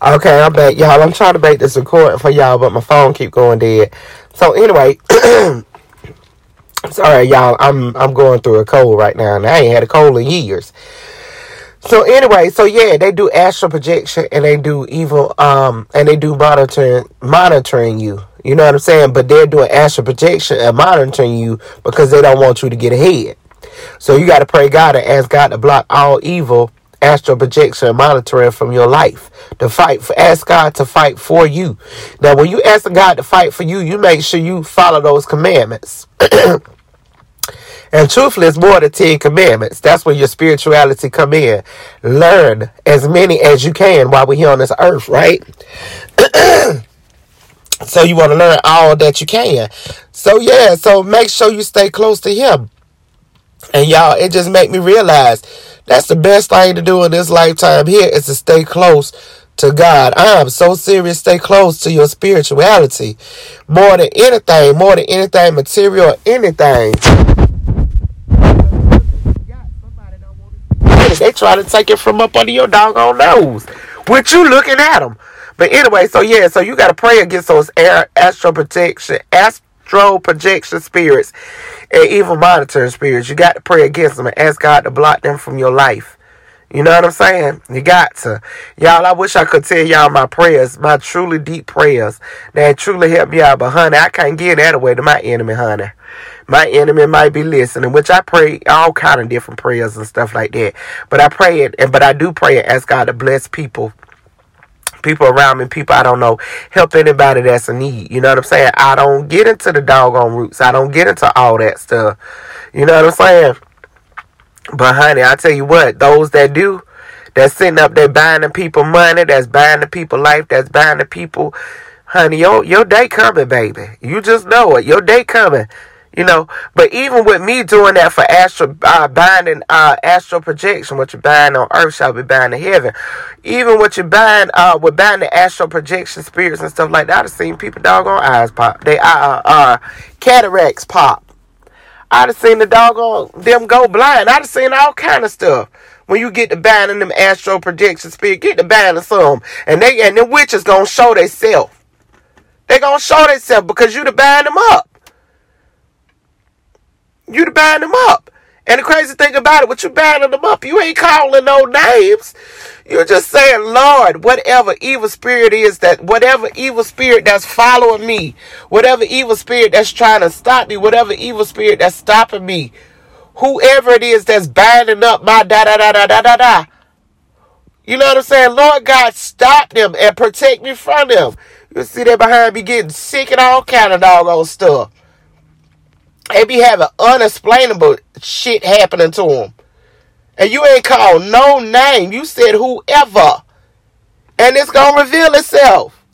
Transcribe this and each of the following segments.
Okay, I'm back, y'all. I'm trying to make this recording for y'all, but my phone keep going dead. So anyway, sorry, y'all. I'm I'm going through a cold right now, and I ain't had a cold in years. So anyway, so yeah, they do astral projection and they do evil, um, and they do monitoring monitoring you. You know what I'm saying? But they're doing astral projection and monitoring you because they don't want you to get ahead. So you got to pray God and ask God to block all evil astral projection monitoring from your life to fight for ask God to fight for you. Now when you ask God to fight for you, you make sure you follow those commandments. and truthfully it's more than 10 commandments. That's where your spirituality come in. Learn as many as you can while we're here on this earth, right? so you want to learn all that you can. So yeah, so make sure you stay close to him. And y'all, it just make me realize that's the best thing to do in this lifetime here is to stay close to God. I am so serious. Stay close to your spirituality. More than anything, more than anything, material, anything. They try to take it from up under your doggone nose. With you looking at them. But anyway, so yeah, so you got to pray against those air, astral protection, astral projection spirits and evil monitoring spirits. You got to pray against them and ask God to block them from your life. You know what I'm saying? You got to. Y'all, I wish I could tell y'all my prayers, my truly deep prayers that truly help out. But honey, I can't give that away to my enemy, honey. My enemy might be listening, which I pray all kind of different prayers and stuff like that. But I pray it, and but I do pray and ask God to bless people people around me, people I don't know, help anybody that's in need. You know what I'm saying? I don't get into the doggone roots. I don't get into all that stuff. You know what I'm saying? But honey, I tell you what, those that do, that's sitting up there buying the people money, that's buying the people life, that's buying the people, honey, your your day coming, baby. You just know it. Your day coming. You know, but even with me doing that for astral uh, binding uh, astral projection, what you bind on earth shall be bound in heaven. Even what you bind uh, with binding astral projection spirits and stuff like that, I've seen people doggone eyes pop. They uh, uh, uh cataracts pop. I'd have seen the doggone them go blind. I'd have seen all kind of stuff. When you get the binding them astral projection spirit, get the binding some, and they and the witches gonna show themselves. They gonna show themselves because you to bind them up. You to bind them up. And the crazy thing about it, what you binding them up, you ain't calling no names. You're just saying, Lord, whatever evil spirit is that, whatever evil spirit that's following me, whatever evil spirit that's trying to stop me, whatever evil spirit that's stopping me, whoever it is that's binding up my da da da da da da da. You know what I'm saying? Lord God, stop them and protect me from them. You see that behind me getting sick and all kind of doggone stuff. They be having unexplainable shit happening to them. And you ain't called no name. You said whoever. And it's going to reveal itself.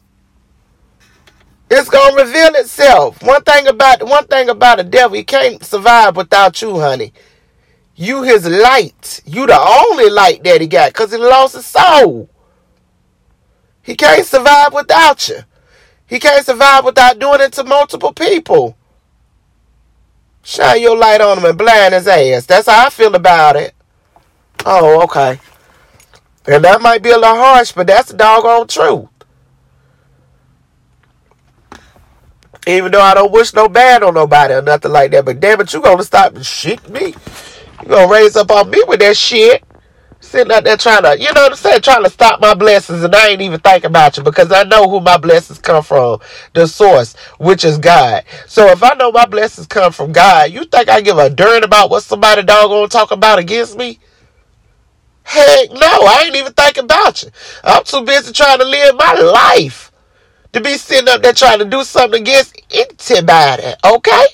It's going to reveal itself. One thing about one thing about the devil, he can't survive without you, honey. You his light. You the only light that he got because he lost his soul. He can't survive without you. He can't survive without doing it to multiple people. Shine your light on him and blind his ass. That's how I feel about it. Oh, okay. And that might be a little harsh, but that's the doggone truth. Even though I don't wish no bad on nobody or nothing like that, but damn it, you gonna stop shit me. You gonna raise up on me with that shit sitting out there trying to, you know what I'm saying, trying to stop my blessings, and I ain't even thinking about you because I know who my blessings come from, the source, which is God. So if I know my blessings come from God, you think I give a darn about what somebody doggone talk about against me? Heck no, I ain't even thinking about you. I'm too busy trying to live my life to be sitting up there trying to do something against anybody, okay?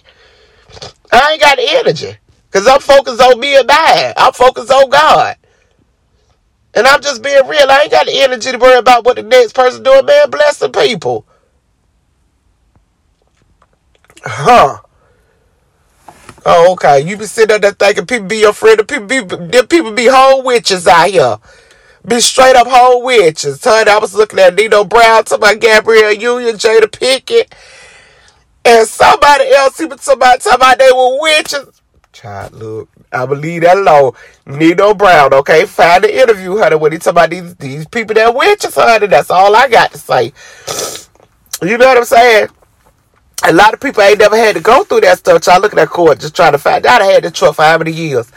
I ain't got energy. Because I'm focused on being bad. I'm focused on God. And I'm just being real. I ain't got the energy to worry about what the next person doing, man. Bless the people. Huh. Oh, okay. You be sitting up there thinking people be your friend. People be, people be whole witches out here. Be straight up whole witches. Honey, I was looking at Nino Brown, to my Gabrielle Union, Jada Pinkett, and somebody else, even somebody talking about they were witches. Child, look, I believe that alone. Nino Brown, okay? Find the interview, honey, when he talk about these these people that witches, honey. That's all I got to say. You know what I'm saying? A lot of people ain't never had to go through that stuff. Y'all look at that court, just trying to find out. I had the truck for how many years?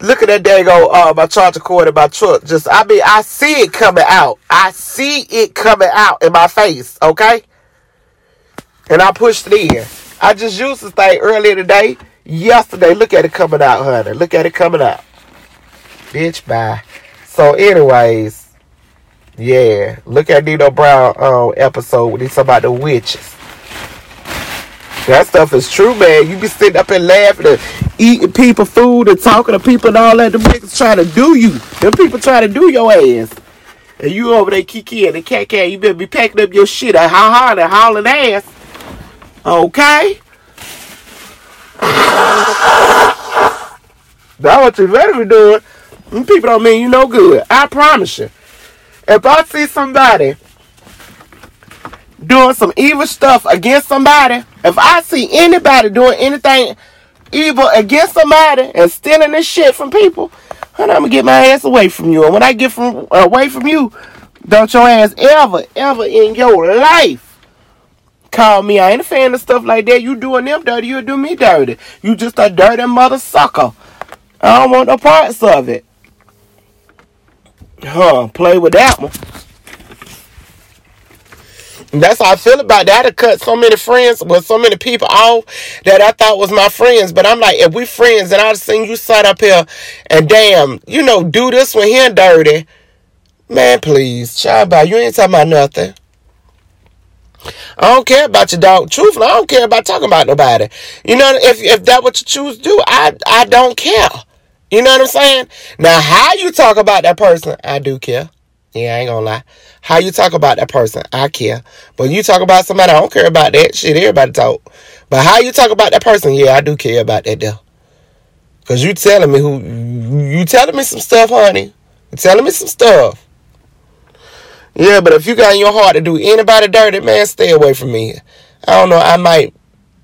Look at that dang old uh, my charger cord in my truck. Just I mean, I see it coming out. I see it coming out in my face. Okay, and I pushed it in. I just used this thing earlier today yesterday. Look at it coming out, honey. Look at it coming out. Bitch, bye. So, anyways, yeah. Look at Nino Brown um, episode when he's about the witches. That stuff is true, man. You be sitting up and laughing and eating people food and talking to people and all that. Them niggas trying to do you. Them people trying to do your ass. And you over there kiki and the cat cat. You better be packing up your shit and hard and hauling ass. Okay? That's what you better be doing. Them people don't mean you no good. I promise you. If I see somebody doing some evil stuff against somebody, if I see anybody doing anything evil against somebody and stealing this shit from people, honey, I'm gonna get my ass away from you. And when I get from away from you, don't your ass ever, ever in your life call me. I ain't a fan of stuff like that. You doing them dirty, you do me dirty. You just a dirty mother sucker. I don't want no parts of it. Huh, play with that one. that's how I feel about that. I cut so many friends with so many people off that I thought was my friends. But I'm like, if we friends and I've seen you sit up here and damn, you know, do this one here dirty. Man, please, child, you ain't talking about nothing. I don't care about your dog. Truthfully, I don't care about talking about nobody. You know, if if that what you choose to do, I I don't care. You know what I'm saying? Now, how you talk about that person, I do care. Yeah, I ain't gonna lie. How you talk about that person, I care. But you talk about somebody, I don't care about that shit. Everybody talk. But how you talk about that person, yeah, I do care about that though. Cause you telling me who you telling me some stuff, honey. You telling me some stuff. Yeah, but if you got in your heart to do anybody dirty, man, stay away from me. I don't know, I might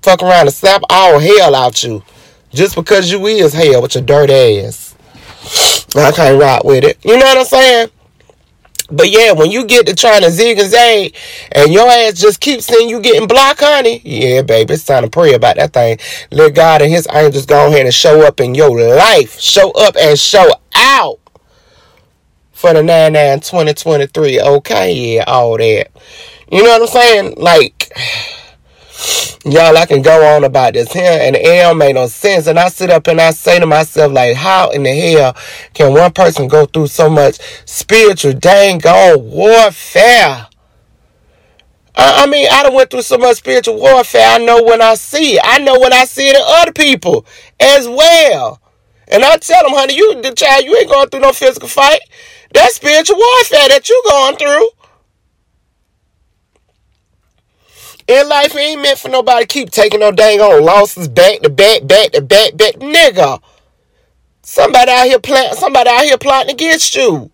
fuck around and slap all hell out you. Just because you is hell with your dirty ass. I can't rock with it. You know what I'm saying? But yeah, when you get to trying to zig and zag and your ass just keeps saying you getting blocked, honey, yeah, baby, it's time to pray about that thing. Let God and his angels go ahead and show up in your life. Show up and show out for the 99 2023. Okay, yeah, all that. You know what I'm saying? Like, y'all, I can go on about this here, and it don't make no sense. And I sit up and I say to myself, like, how in the hell can one person go through so much spiritual dang on warfare? I mean, I done went through so much spiritual warfare. I know when I see it. I know when I see it in other people as well. And I tell them, honey, you the child, you ain't going through no physical fight. That's spiritual warfare that you going through. In life, ain't meant for nobody keep taking no dang on losses back to back, back to back, back. Nigga. Somebody out here plant somebody out here plotting against you.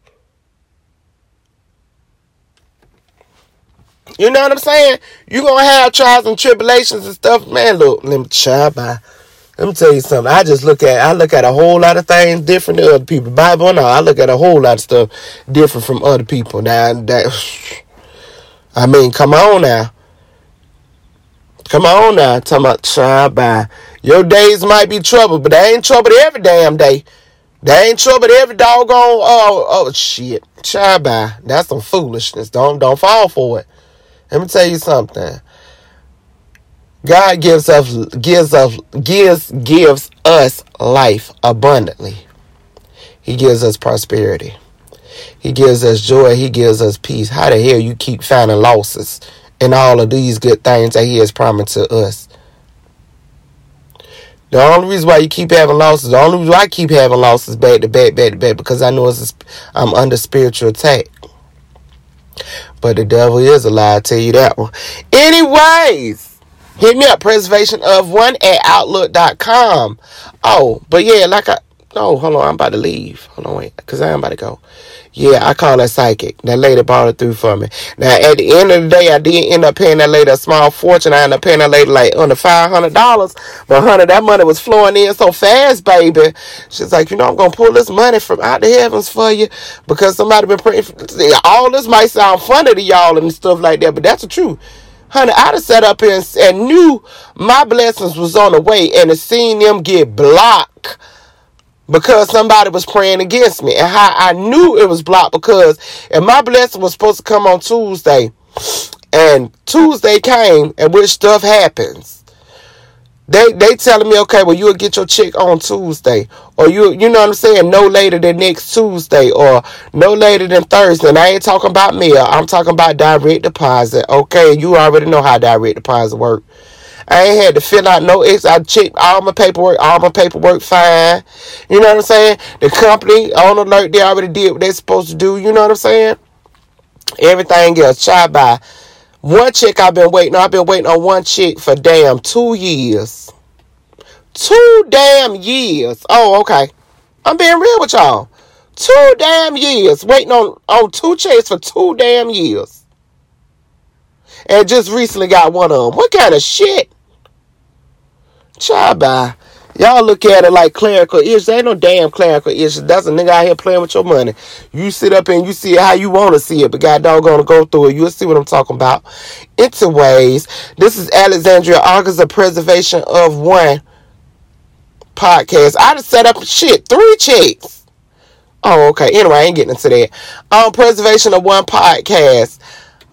You know what I'm saying? you gonna have trials and tribulations and stuff. Man, look, let me try by. Let me tell you something. I just look at I look at a whole lot of things different than other people. Bible no, I look at a whole lot of stuff different from other people. Now that I mean, come on now. Come on now. Talking about try by. Your days might be trouble, but they ain't trouble every damn day. They ain't trouble every doggone oh oh shit. Try by. That's some foolishness. Don't don't fall for it. Let me tell you something. God gives us gives us gives gives us life abundantly. He gives us prosperity. He gives us joy. He gives us peace. How the hell you keep finding losses in all of these good things that He has promised to us? The only reason why you keep having losses, the only reason why I keep having losses back to back, back to back, because I know it's a, I'm under spiritual attack. But the devil is a lie, I tell you that one. Anyways. Hit me up, preservation of one at outlook.com. Oh, but yeah, like I No, hold on. I'm about to leave. Hold on, wait. Because I'm about to go. Yeah, I call that psychic. That lady bought it through for me. Now, at the end of the day, I did end up paying that lady a small fortune. I ended up paying that lady like under $500. But, honey, that money was flowing in so fast, baby. She's like, you know, I'm going to pull this money from out the heavens for you because somebody been praying. For, all this might sound funny to y'all and stuff like that, but that's the truth. Honey, I'd have sat up here and, and knew my blessings was on the way and have seen them get blocked because somebody was praying against me. And how I knew it was blocked because if my blessing was supposed to come on Tuesday and Tuesday came and which stuff happens. They they telling me, okay, well you'll get your check on Tuesday. Or you you know what I'm saying, no later than next Tuesday or no later than Thursday. And I ain't talking about mail. I'm talking about direct deposit. Okay, you already know how direct deposit work. I ain't had to fill out no ex. I checked all my paperwork. All my paperwork fine. You know what I'm saying? The company on alert, they already did what they're supposed to do. You know what I'm saying? Everything else, try by. One chick I've been waiting on. I've been waiting on one chick for damn two years. Two damn years. Oh, okay. I'm being real with y'all. Two damn years waiting on, on two chicks for two damn years. And just recently got one of them. What kind of shit? Child bye. Y'all look at it like clerical issues. Ain't no damn clerical issues. That's a nigga out here playing with your money. You sit up and you see it how you want to see it, but God dog gonna go through it. You'll see what I'm talking about. ways. This is Alexandria August of Preservation of One podcast. I just set up shit, three checks. Oh, okay. Anyway, I ain't getting into that. Um, Preservation of One podcast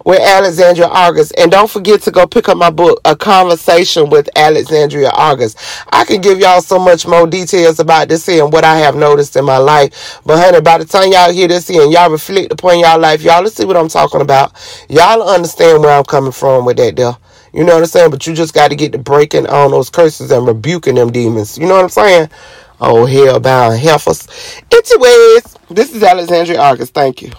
with Alexandria August. And don't forget to go pick up my book, A Conversation with Alexandria August. I can give y'all so much more details about this here and what I have noticed in my life. But honey, by the time y'all hear this here and y'all reflect upon y'all life, y'all let's see what I'm talking about. Y'all understand where I'm coming from with that deal. You know what I'm saying? But you just got to get to breaking on those curses and rebuking them demons. You know what I'm saying? Oh, hell bound heifers. Anyways, this is Alexandria August. Thank you.